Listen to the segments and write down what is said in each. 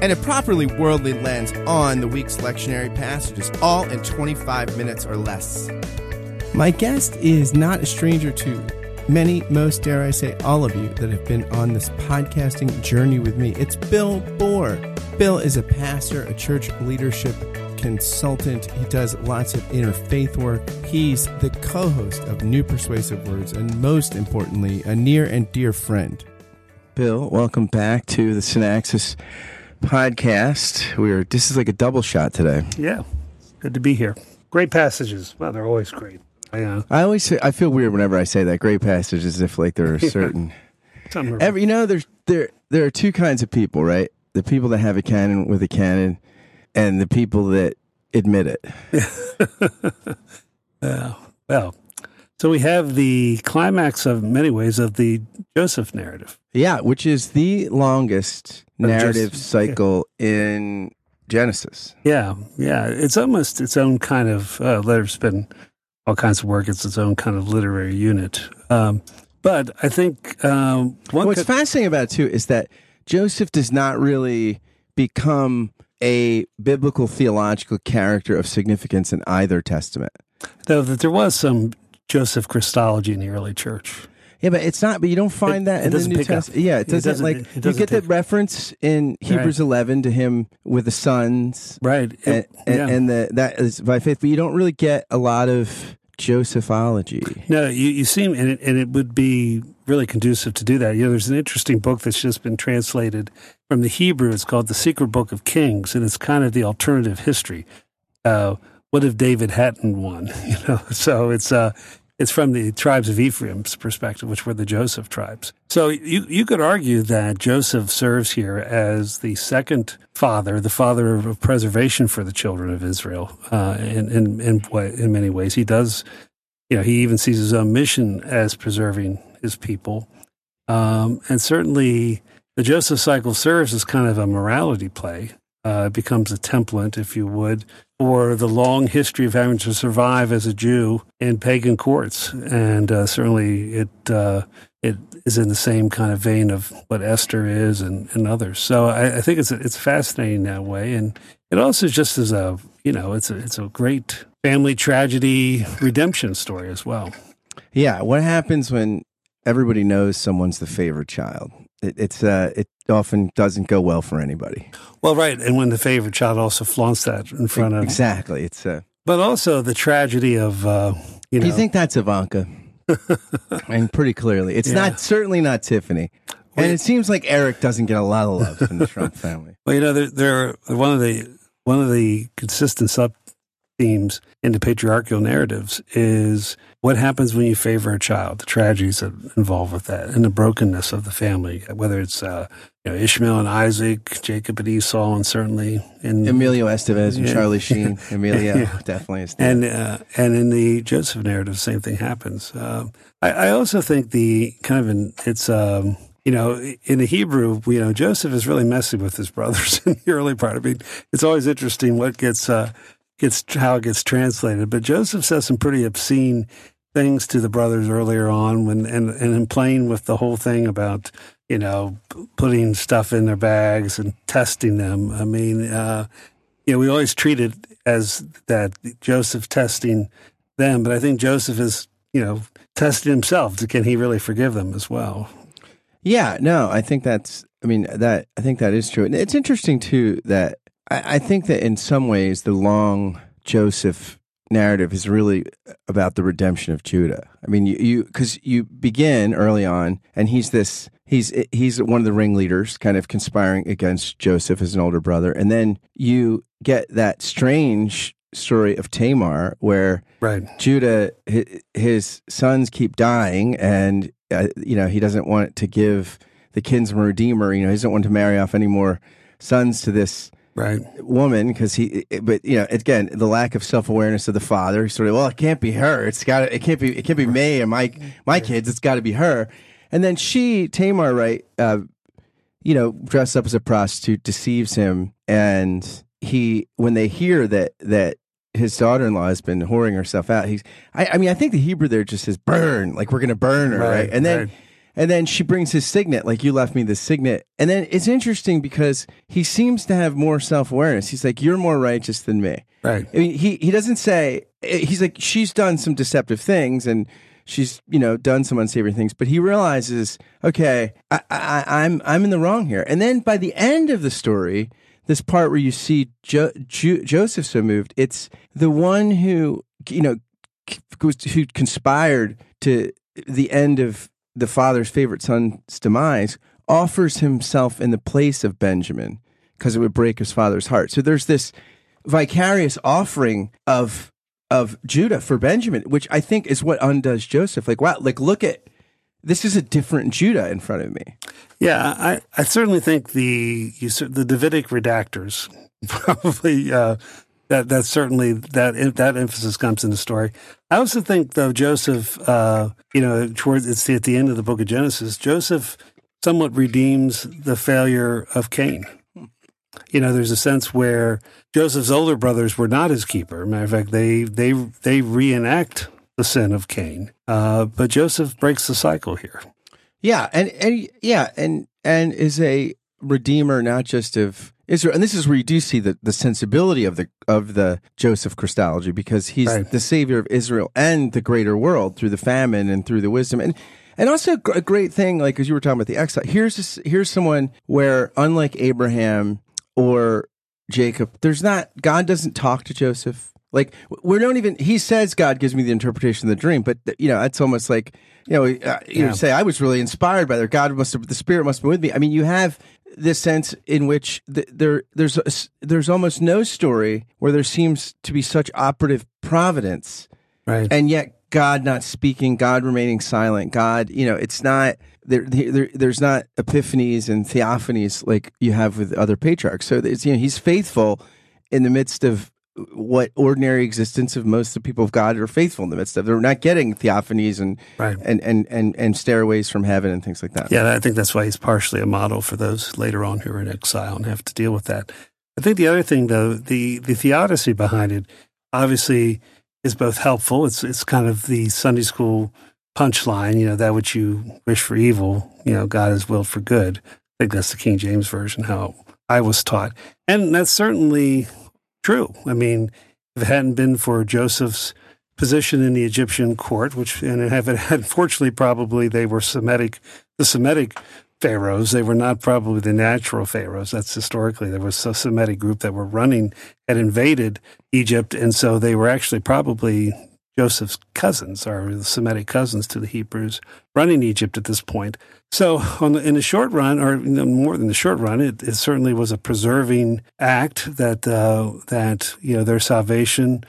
and a properly worldly lens on the week's lectionary passages, all in 25 minutes or less. My guest is not a stranger to many, most dare I say, all of you that have been on this podcasting journey with me. It's Bill Borror. Bill is a pastor, a church leadership consultant. He does lots of interfaith work. He's the co host of New Persuasive Words, and most importantly, a near and dear friend. Bill, welcome back to the Synaxis podcast. We're this is like a double shot today. Yeah, good to be here. Great passages. Well, they're always great. I, uh, I always say, I feel weird whenever I say that great passages, as if like there are certain every you know there's there there are two kinds of people, right? The people that have a canon with a canon, and the people that admit it. uh, well, so we have the climax of many ways of the Joseph narrative. Yeah, which is the longest narrative just- cycle in Genesis. Yeah, yeah. It's almost its own kind of. Uh, there's been all kinds of work. It's its own kind of literary unit. Um, but I think um. What's could- fascinating about it too is that Joseph does not really become a biblical theological character of significance in either testament. though that there was some Joseph Christology in the early church. Yeah, but it's not. But you don't find It- that it in the doesn't New. Testament. Yeah, it It doesn't, doesn't- like it you doesn't get that reference in Hebrews eleven to him with the sons Right. and, and, yeah. and the, that is by faith. But you don't really get a lot of Josephology. No, you, you seem, and it, and it would be really conducive to do that. You know, there's an interesting book that's just been translated from the Hebrew. It's called The Secret Book of Kings, and it's kind of the alternative history. Uh, what if David hadn't won? You know, so it's uh, it's from the tribes of Ephraim's perspective, which were the Joseph tribes. So you you could argue that Joseph serves here as the second father, the father of preservation for the children of Israel. Uh, in in in, in many ways, he does you know, he even sees his own mission as preserving his people. Um, and certainly the Joseph cycle serves as kind of a morality play. Uh, becomes a template, if you would, for the long history of having to survive as a Jew in pagan courts. And uh, certainly it, uh, it is in the same kind of vein of what Esther is and, and others. So I, I think it's, it's fascinating that way. And it also just is a, you know, it's a, it's a great family tragedy redemption story as well. Yeah, what happens when everybody knows someone's the favorite child? It, it's uh, it often doesn't go well for anybody. Well, right, and when the favorite child also flaunts that in front of, Exactly. It's a. but also the tragedy of uh, you know, you think that's Ivanka, and pretty clearly, it's Yeah. not certainly not Tiffany. And it seems like Eric doesn't get a lot of love from the Trump family. well, you know, there, there are one of the one of the consistent sub themes in the patriarchal narratives is what happens when you favor a child, the tragedies that involved with that, and the brokenness of the family, whether it's uh, you know Ishmael and Isaac, Jacob and Esau, and certainly in Emilio Estevez and Yeah. Charlie Sheen. Emilio Yeah. definitely is. and uh, and in the Joseph narrative, same thing happens. Um, I, I also think the kind of it's um, you know in the Hebrew, you know Joseph is really messy with his brothers in the early part. I mean, it's always interesting what gets uh, gets how it gets translated. But Joseph says some pretty obscene things to the brothers earlier on when and and in playing with the whole thing about you know putting stuff in their bags and testing them. I mean. Uh, you know, we always treat it as that Joseph testing them, but I think Joseph is, you know, testing himself. Can he really forgive them as well? Yeah, no, I think that's. I mean that. I think that is true, and it's interesting too that I, I think that in some ways the long Joseph narrative is really about the redemption of Judah. I mean, you you because you begin early on, and he's this. He's he's one of the ringleaders, kind of conspiring against Joseph as an older brother, and then you get that strange story of Tamar, where Right. Judah, his, his sons keep dying, and uh, you know he doesn't want to give the kinsman redeemer. You know he doesn't want to marry off any more sons to this right. woman because he but you know again the lack of self-awareness of the father sort of well it can't be her. It's got it can't be it can't be me and my my kids. It's got to be her. And then she Tamar right uh, you know dressed up as a prostitute deceives him and he when they hear that that his daughter-in-law has been whoring herself out he's I, I mean I think the Hebrew there just says burn like we're gonna burn her right, Right, and then right. And then she brings his signet, like you left me the signet. And then it's interesting because he seems to have more self awareness. He's like, You're more righteous than me. right I mean, he, he doesn't say, eh, he's like, She's done some deceptive things and she's, you know, done some unsavory things. But he realizes, okay, I, I, I'm, I'm in the wrong here. And then by the end of the story, this part where you see jo- Ju- Joseph so moved, it's the one who, you know, who conspired to the end of the father's favorite son's demise offers himself in the place of Benjamin because it would break his father's heart. So there's this vicarious offering of of Judah for Benjamin, which I think is what undoes Joseph. Like, wow, like look at this is a different Judah in front of me. Yeah, I, I certainly think the you, the Davidic redactors probably uh, that that certainly that that emphasis comes in the story. I also think though Joseph, uh, you know, towards it's the, at the end of the book of Genesis, Joseph somewhat redeems the failure of Cain. You know, there's a sense where Joseph's older brothers were not his keeper. Matter of fact, they they they reenact the sin of Cain, uh, but Joseph breaks the cycle here. Yeah, and and yeah, and and is a redeemer not just of Israel, and this is where you do see the, the sensibility of the of the Joseph Christology because he's Right. the savior of Israel and the greater world through the famine and through the wisdom and. And also a great thing, like as you were talking about the exile. Here's this, here's someone where, unlike Abraham or Jacob, there's not God doesn't talk to Joseph. Like we don't even. He says God gives me the interpretation of the dream, but you know it's almost like you know uh, you Yeah. say I was really inspired by that. God must have the Spirit must have been with me. I mean, you have this sense in which th- there there's a there's almost no story where there seems to be such operative providence Right. and yet God not speaking, God remaining silent, God, you know, it's not there, there there's not epiphanies and theophanies like you have with other patriarchs. So it's you know, he's faithful in the midst of what ordinary existence of most of the people of God are faithful in the midst of. They're not getting theophanies and Right. and, and, and, and stairways from heaven and things like that. Yeah, I think that's why he's partially a model for those later on who are in exile and have to deal with that. I think the other thing, though, the the theodicy behind it, obviously, is both helpful. It's it's kind of the Sunday school punchline, you know, that which you wish for evil, you know, God has willed for good. I think that's the King James version, how I was taught, and that's certainly true. I mean, if it hadn't been for Joseph's position in the Egyptian court, which and it have unfortunately probably they were Semitic, the Semitic pharaohs. They were not probably the natural pharaohs. That's historically there was a Semitic group that were running had invaded Egypt, and so they were actually probably Joseph's cousins or the Semitic cousins to the Hebrews running Egypt at this point. So, the, in the short run, or more than the short run, it, it certainly was a preserving act that uh, that you know their salvation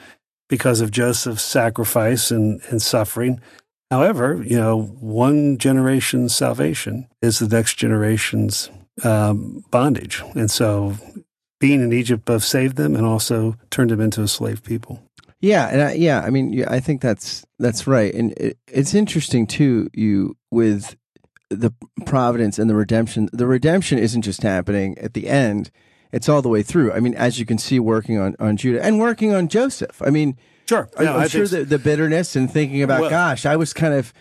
because of Joseph's sacrifice and, and suffering. However, you know, one generation's salvation is the next generation's um, bondage, and so being in Egypt both saved them and also turned them into a slave people. Yeah, and I, yeah, I mean, yeah, I think that's that's right, and it, it's interesting too. You with the providence and the redemption. The redemption isn't just happening at the end; it's all the way through. I mean, as you can see, working on on Judah and working on Joseph. I mean, Sure, I'm, Yeah, I'm I sure the, the bitterness and thinking about, Well- gosh, I was kind of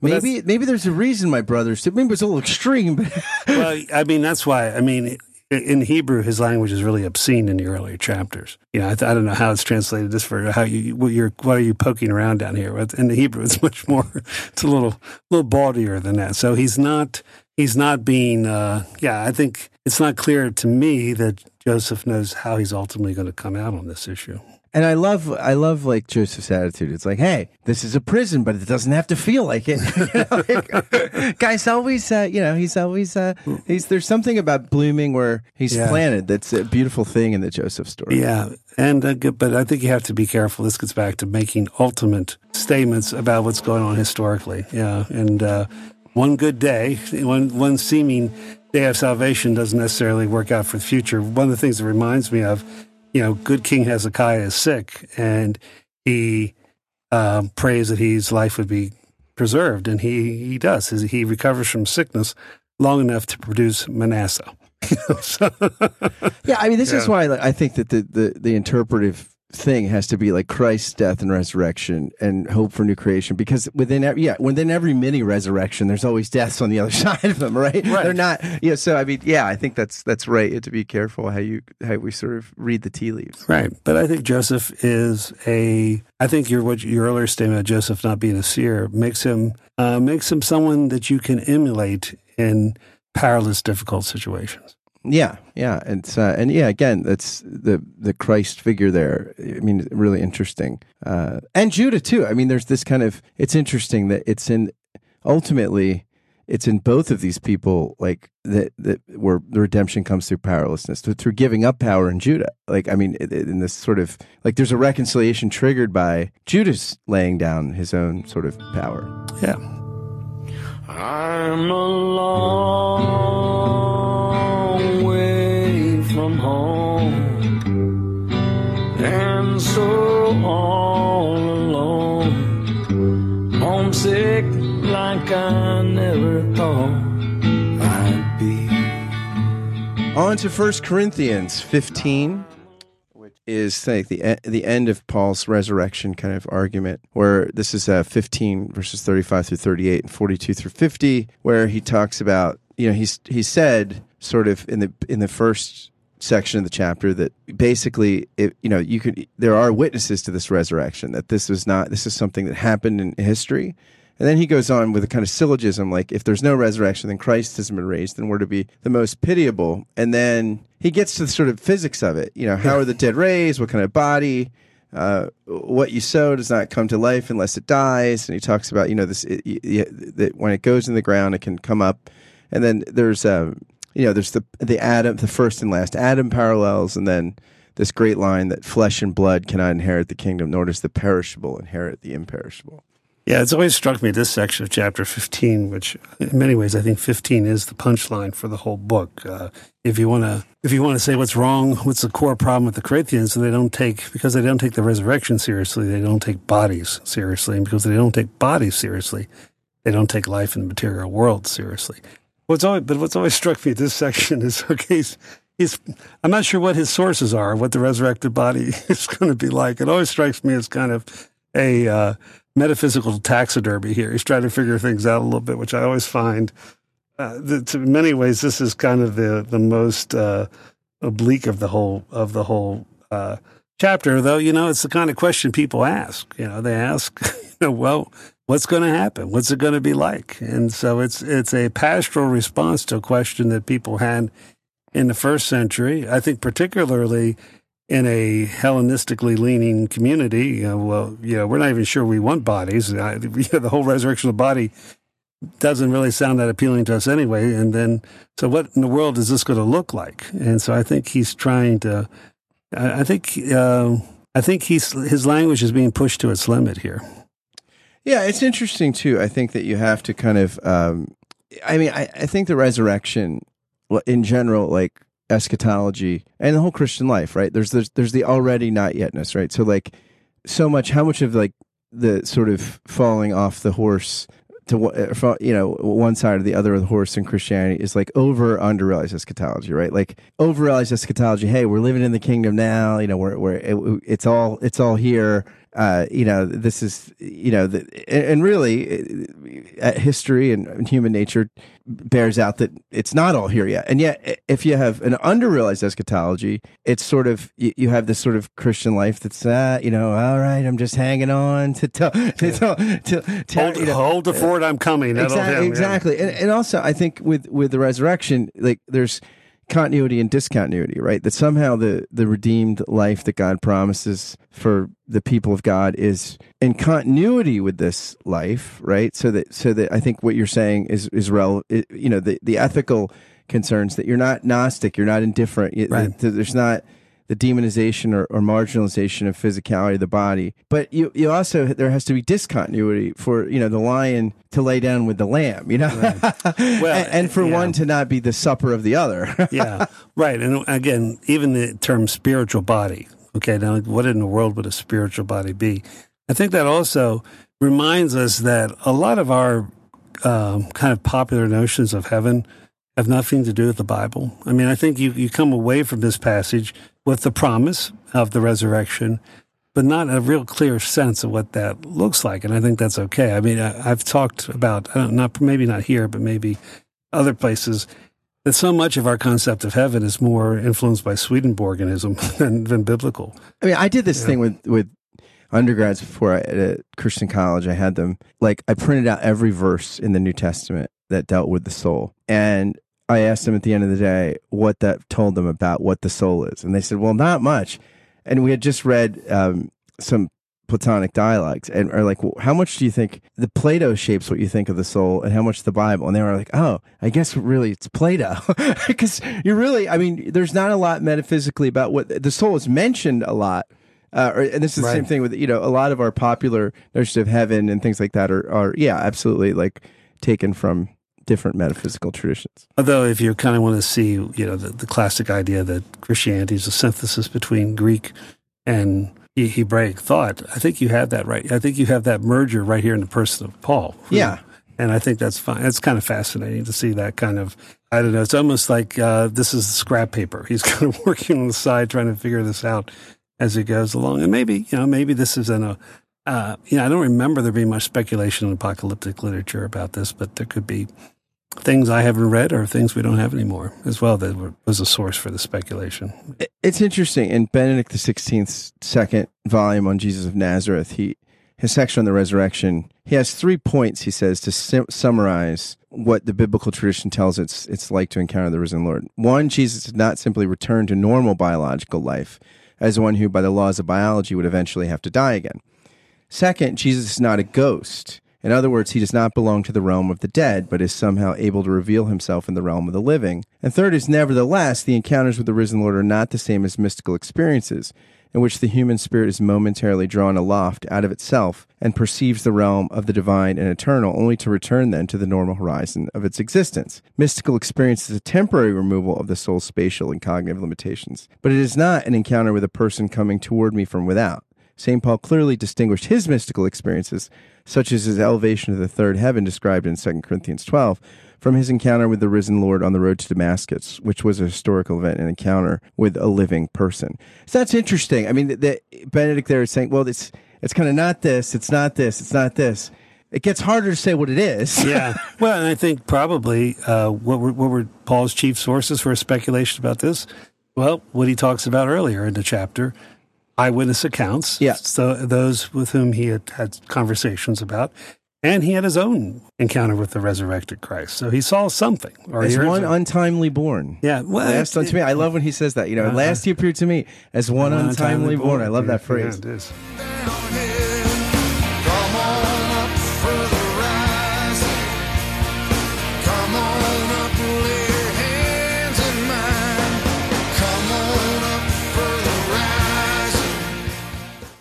Well, maybe maybe there's a reason my brothers. Maybe it was a little extreme, but well, I mean, that's why. I mean, in Hebrew, his language is really obscene in the earlier chapters. You know, I, I don't know how it's translated. this for how you, what you're, what are you poking around down here? In the Hebrew, it's much more. It's a little, little bawdier than that. So he's not, he's not being. Uh, yeah, I think it's not clear to me that Joseph knows how he's ultimately going to come out on this issue. And I love, I love like Joseph's attitude. It's like, hey, this is a prison, but it doesn't have to feel like it. You know, like, guys, always, uh, you know, he's always, uh, he's there's something about blooming where he's Yeah. planted. That's a beautiful thing in the Joseph story. Yeah, and uh, but I think you have to be careful. This gets back to making ultimate statements about what's going on historically. Yeah, and uh, one good day, one one seeming day of salvation doesn't necessarily work out for the future. One of the things that reminds me of, you know, good King Hezekiah is sick and he um, prays that his life would be preserved, and he, he does. He recovers from sickness long enough to produce Manasseh. yeah, I mean, this yeah. is why I think that the, the, the interpretive thing has to be like Christ's death and resurrection and hope for new creation because within every, yeah within every mini resurrection there's always deaths on the other side of them right, right. they're not yeah so I mean yeah I think that's that's right. You have to be careful how you how we sort of read the tea leaves. Right. But I think Joseph is a I think your what your earlier statement of Joseph not being a seer makes him uh, makes him someone that you can emulate in powerless difficult situations yeah, yeah, it's uh, and yeah, again, that's the the Christ figure there. I mean, really interesting, uh, and Judah too. I mean, there's this kind of it's interesting that it's in ultimately it's in both of these people like that that where the redemption comes through powerlessness through giving up power in Judah. Like I mean, in this sort of like there's a reconciliation triggered by Judah's laying down his own sort of power. Yeah. I'm alone from home. And so all alone. Homesick like I never thought on to First Corinthians 15 which is like the the end of Paul's resurrection kind of argument, where this is uh, 15 verses 35 through 38 and 42 through 50, where he talks about you know he's he said sort of in the in the first section of the chapter that basically it, you know you could there are witnesses to this resurrection that this was not this is something that happened in history. And then he goes on with a kind of syllogism like if there's no resurrection then christ hasn't been raised then we're to be the most pitiable. And then he gets to the sort of physics of it. You know how are the dead raised? What kind of body? Uh, what you sow does not come to life unless it dies. And he talks about you know this it, it, that when it goes in the ground it can come up. And then there's um, you know, there's the the Adam, the first and last Adam parallels, and then this great line that flesh and blood cannot inherit the kingdom, nor does the perishable inherit the imperishable. Yeah, it's always struck me this section of chapter 15, which in many ways I think 15 is the punchline for the whole book. Uh, if you want to, if you want to say what's wrong, what's the core problem with the Corinthians, and they don't take because they don't take the resurrection seriously. They don't take bodies seriously, and because they don't take bodies seriously, they don't take life in the material world seriously. What's always, but what's always struck me this section is okay. I'm not sure what his sources are, what the resurrected body is going to be like. It always strikes me as kind of a uh, metaphysical taxidermy here. He's trying to figure things out a little bit, which I always find. Uh, that in many ways, this is kind of the the most uh, oblique of the whole of the whole uh, chapter. Though you know, it's the kind of question people ask. You know, they ask, well, what's going to happen? What's it going to be like? And so it's it's a pastoral response to a question that people had in the first century. I think particularly in a Hellenistically leaning community. You know, well, you know, we're not even sure we want bodies. I, you know, the whole resurrection of the body doesn't really sound that appealing to us anyway. And then, so what in the world is this going to look like? And so I think he's trying to. I, I think. Uh, I think he's his language is being pushed to its limit here. Yeah, it's interesting too. I think that you have to kind of, um, I mean, I, I think the resurrection in general, like eschatology and the whole Christian life, right? There's, there's, there's the already not yetness, right? So like so much, how much of like the sort of falling off the horse to uh, you know one side or the other of the horse in Christianity is like over underrealized eschatology, right? Like over overrealized eschatology. Hey, we're living in the kingdom now. You know, we're, we're it, it's all it's all here uh, you know, this is, you know, the, and really, uh, history and human nature bears out that it's not all here yet. And yet, if you have an underrealized eschatology, it's sort of you, you have this sort of Christian life that's, uh, you know, all right, I'm just hanging on to tell, to, tell, to, to hold, you know, hold the fort, I'm coming. Exactly, exactly. Yeah. And, and also, I think with with the resurrection, like there's continuity and discontinuity, right? That somehow the the redeemed life that God promises for the people of God is in continuity with this life, right? So that so that I think what you're saying is is relevant. You know, the the ethical concerns that you're not gnostic, you're not indifferent. Right. There's not the demonization or, or marginalization of physicality of the body. But you, you also there has to be discontinuity for you know the lion to lay down with the lamb, you know, Well, and, and for yeah. one to not be the supper of the other. yeah, right. And again, even the term spiritual body. Okay, now what in the world would a spiritual body be? I think that also reminds us that a lot of our um, kind of popular notions of heaven have nothing to do with the Bible. I mean, I think you, you come away from this passage with the promise of the resurrection, but not a real clear sense of what that looks like. And I think that's okay. I mean, I, I've talked about, I don't, not maybe not here, but maybe other places, that so much of our concept of heaven is more influenced by Swedenborgianism than, than biblical. I mean, I did this thing with with undergrads before I, at a Christian college. I had them like I printed out every verse in the New Testament that dealt with the soul, and I asked them at the end of the day what that told them about what the soul is, and they said, "Well, not much." And we had just read um, some Platonic dialogues, and are like, well, "How much do you think the Plato shapes what you think of the soul, and how much the Bible?" And they were like, "Oh, I guess really it's Plato, because you really, I mean, there's not a lot metaphysically about what the soul is mentioned a lot." Uh, or, and this is the same thing with you know a lot of our popular notions of heaven and things like that are, are yeah absolutely like taken from different metaphysical traditions. Although, if you kind of want to see, you know, the, the classic idea that Christianity is a synthesis between Greek and He- Hebraic thought, I think you have that right. I think you have that merger right here in the person of Paul. Yeah. And I think that's fine. It's kind of fascinating to see that kind of, I don't know, it's almost like uh, this is scrap paper. He's kind of working on the side trying to figure this out as he goes along. And maybe, you know, maybe this is in a, uh, you know, I don't remember there being much speculation in apocalyptic literature about this, but there could be things I haven't read or things we don't have anymore as well that were, was a source for the speculation. It's interesting in Benedict XVI's second volume on Jesus of Nazareth. He his section on the resurrection. He has three points. He says to sim- summarize what the biblical tradition tells it's it's like to encounter the risen Lord. One, Jesus did not simply return to normal biological life as one who, by the laws of biology, would eventually have to die again. Second, Jesus is not a ghost. In other words, he does not belong to the realm of the dead, but is somehow able to reveal himself in the realm of the living. And third is, nevertheless, the encounters with the risen Lord are not the same as mystical experiences, in which the human spirit is momentarily drawn aloft out of itself and perceives the realm of the divine and eternal, only to return then to the normal horizon of its existence. Mystical experience is a temporary removal of the soul's spatial and cognitive limitations, but it is not an encounter with a person coming toward me from without. St. Paul clearly distinguished his mystical experiences, such as his elevation to the third heaven described in 2 Corinthians 12, from his encounter with the risen Lord on the road to Damascus, which was a historical event, an encounter with a living person. So that's interesting. I mean, the, the, Benedict there is saying, well, it's, it's kind of not this, it's not this, it's not this. It gets harder to say what it is. Yeah. well, and I think probably uh, what, were, what were Paul's chief sources for speculation about this? Well, what he talks about earlier in the chapter eyewitness accounts. Yeah. So those with whom he had had conversations about. And he had his own encounter with the resurrected Christ. So he saw something. Or As one untimely born. yeah. Well, Last unto me. I love when he says that. You know, Uh-huh. last he appeared to me as one untimely born. I love that phrase. Yeah, it is.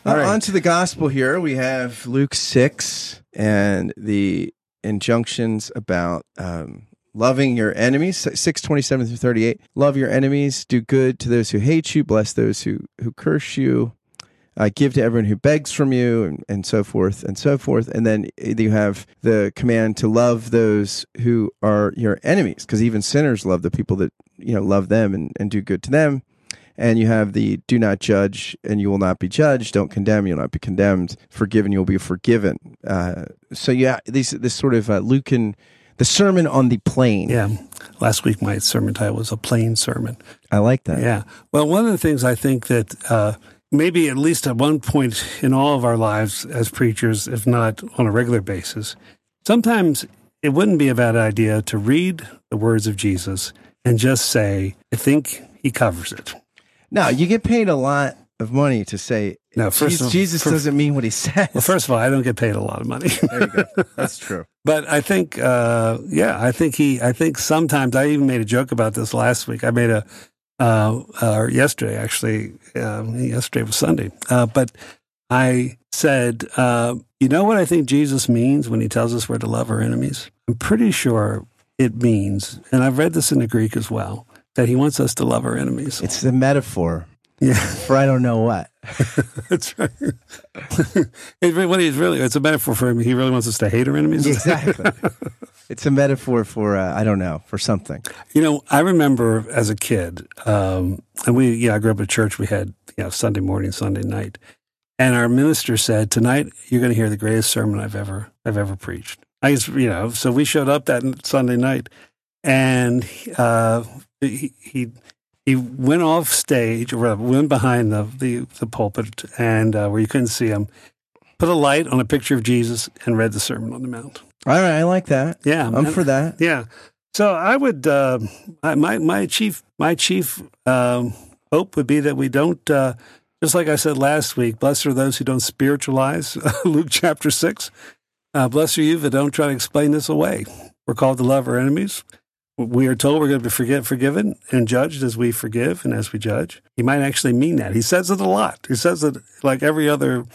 All right. On to the gospel here. We have Luke 6 and the injunctions about um, loving your enemies. 6 27 through 38. Love your enemies, do good to those who hate you, bless those who, who curse you, uh, give to everyone who begs from you, and, and so forth and so forth. And then you have the command to love those who are your enemies, because even sinners love the people that you know love them and, and do good to them and you have the do not judge and you will not be judged don't condemn you'll not be condemned forgiven you will be forgiven uh, so yeah these this sort of uh, lucan the sermon on the plain Yeah. Last week, my sermon title was A Plain Sermon. i like that Yeah. Well, one of the things I think that uh, maybe at least at one point in all of our lives as preachers, if not on a regular basis, sometimes it wouldn't be a bad idea to read the words of Jesus and just say, I think he covers it. Now you get paid a lot of money to say No, first jesus, Jesus fir- doesn't mean what he says Well, first of all, I don't get paid a lot of money. there you go that's true But I think, uh, yeah, I think he, I think sometimes I even made a joke about this last week. I made a, uh, or yesterday actually. Um, yesterday was Sunday, uh, but I said, uh, you know what I think Jesus means when he tells us we're to love our enemies? I'm pretty sure it means, and I've read this in the Greek as well, that he wants us to love our enemies. It's the metaphor Yeah, for I don't know what. that's right. it, what he's really, it's a metaphor for him. He really wants us to hate our enemies. Exactly. it's a metaphor for uh, I don't know for something. You know, I remember as a kid, um, and we, yeah, I grew up at church. We had, you know, Sunday morning, Sunday night, and our minister said, "Tonight you're going to hear the greatest sermon I've ever, I've ever preached." I, you know, so we showed up that Sunday night, and uh, he, he he went off stage, or went behind the the, the pulpit, and uh, where you couldn't see him, put a light on a picture of Jesus, and read the Sermon on the Mount. All right, I like that. Yeah, I'm and- for that. yeah. So I would uh, my my chief my chief um, hope would be that we don't uh, just like I said last week. Blessed are those who don't spiritualize Luke chapter six. Uh, blessed are you that don't try to explain this away. We're called to love our enemies. We are told we're going to be forget, forgiven and judged as we forgive and as we judge. He might actually mean that. He says it a lot. He says it like every other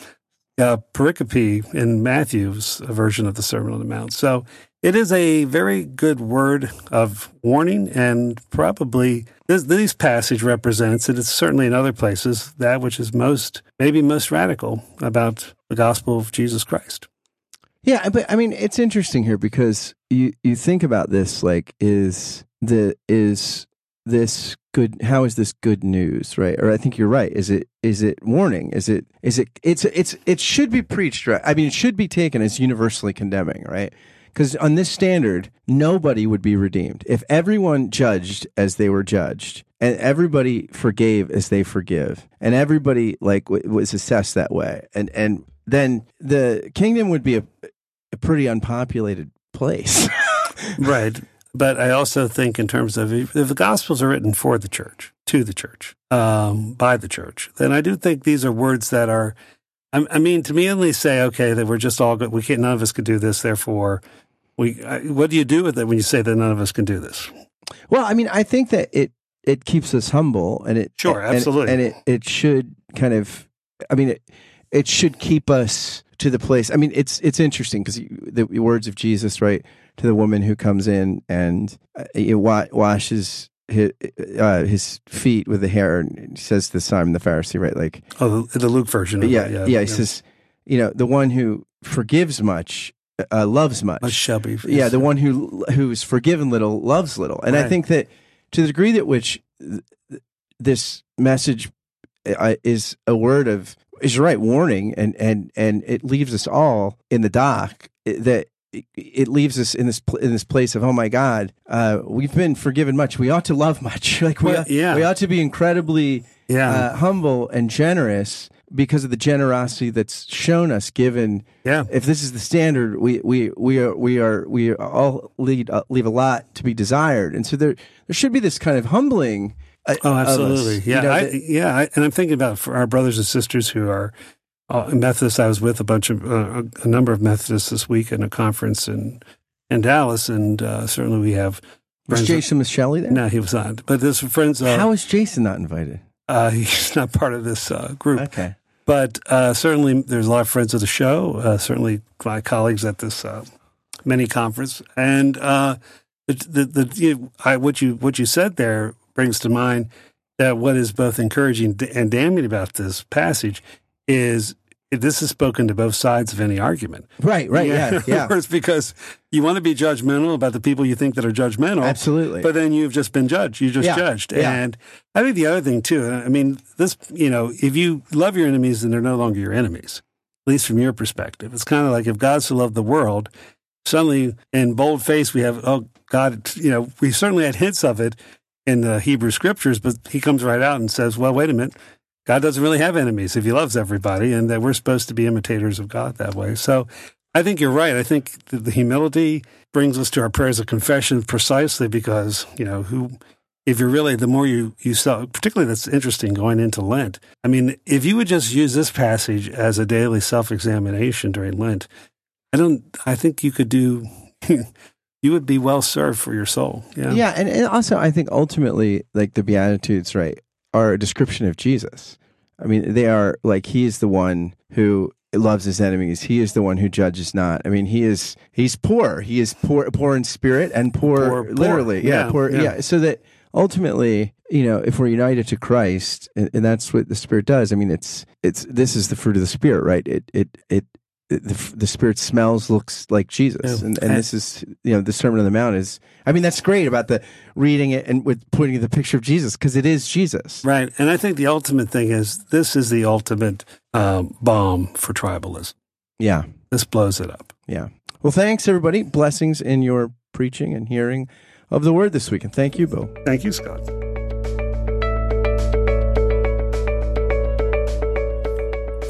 uh, pericope in Matthew's version of the Sermon on the Mount. So it is a very good word of warning, and probably this, this passage represents, and it's certainly in other places, that which is most, maybe most radical about the gospel of Jesus Christ. Yeah, but I mean, it's interesting here because you you think about this like is the is this good how is this good news right? Or i think you're right. Is it is it warning? Is it is it it's it's it should be preached right? I mean it should be taken as universally condemning right? Because on this standard nobody would be redeemed. If everyone judged as they were judged and everybody forgave as they forgive and everybody like w- was assessed that way and and then the kingdom would be a, a pretty unpopulated place Right. But I also think, in terms of if the Gospels are written for the church, to the church, um, by the church, then I do think these are words that are, I, I mean, to me, only say, okay, that we're just all good. We can't, none of us could do this. Therefore, we, I, what do you do with it when you say that none of us can do this? Well, I mean, I think that it it keeps us humble, and it Sure, and- absolutely. and, it it should kind of, I mean, it it should keep us to the place. I mean, it's it's interesting because the words of Jesus, right, to the woman who comes in and uh, it wa- washes his uh, his feet with the hair, and says to Simon the Pharisee, right, like Oh, the, the Luke version. Of yeah, it, yeah, He says, you know, the one who forgives much uh, loves much. Much shabby. Yeah, the one who who's forgiven little loves little, and I think that to the degree that which th- this message uh, is a word of is right warning, and and and it leaves us all in the dock. That it- it leaves us in this in this place of oh my God, uh, we've been forgiven much. We ought to love much. like we Well, ought, yeah. we ought to be incredibly Yeah. uh, humble and generous because of the generosity that's shown us given yeah. if this is the standard, we we we are we are we all lead uh, leave a lot to be desired, and so there there should be this kind of humbling. Uh, Oh, absolutely. you yeah, know, I, that- yeah. I, and I'm thinking about for our brothers and sisters who are uh, Methodists. I was with a bunch of uh, a, number of Methodists this week in a conference in in Dallas, and uh, certainly we have. was Jason Micheli there? No, he was not. But there's friends. Uh, How is Jason not invited? uh, he's not part of this uh, group. Okay, But uh, certainly, there's a lot of friends of the show. Uh, certainly, my colleagues at this uh, mini conference, and uh, the the, the you, I, what you what you said there brings to mind that what is both encouraging and damning about this passage is this is spoken to both sides of any argument. right, right, yeah, other yeah, words, because you want to be judgmental about the people you think that are judgmental, absolutely. but then you've just been judged. You just Yeah, judged. yeah. And I think the other thing too, I mean, this, you know, if you love your enemies, then they're no longer your enemies, at least from your perspective. It's kind of like if God so loved the world, suddenly in bold face we have, oh, God, you know, we certainly had hints of it in the Hebrew scriptures, but he comes right out and says, well, wait a minute. God doesn't really have enemies if he loves everybody, and that we're supposed to be imitators of God that way. So I think you're right. I think the, the humility brings us to our prayers of confession precisely because, you know, who, if you're really, the more you, you saw, particularly that's interesting going into Lent. I mean, if you would just use this passage as a daily self examination during Lent, I don't, I think you could do, you would be well served for your soul. Yeah. Yeah, and, and also I think ultimately, like the Beatitudes, right, are a description of Jesus. I mean, they are like he is the one who loves his enemies. He is the one who judges not. I mean, he is he's poor. He is poor, poor in spirit and poor, Poor, poor. literally. Yeah, Yeah, poor. yeah. Yeah. So that ultimately, you know, if we're united to Christ, and, and that's what the Spirit does. I mean, it's it's this is the fruit of the Spirit, right? It it it. The, the spirit smells looks like Jesus and, and this is you know the sermon on the mount is i mean that's great about the reading it and with putting the picture of jesus because it is jesus Right. And I think the ultimate thing is this is the ultimate um, bomb for tribalism. yeah This blows it up. Yeah. Well, thanks, everybody. Blessings in your preaching and hearing of the word this week. And thank you, Bill. Thank you, Scott.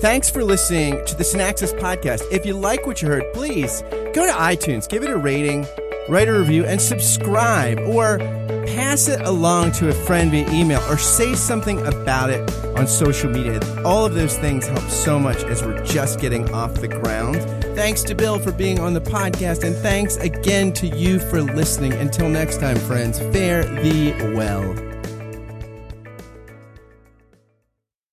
Thanks for listening to the Synaxis podcast. If you like what you heard, please go to iTunes, give it a rating, write a review, and subscribe, or pass it along to a friend via email, or say something about it on social media. All of those things help so much as we're just getting off the ground. Thanks to Bill for being on the podcast, and thanks again to you for listening. Until next time, friends, fare thee well.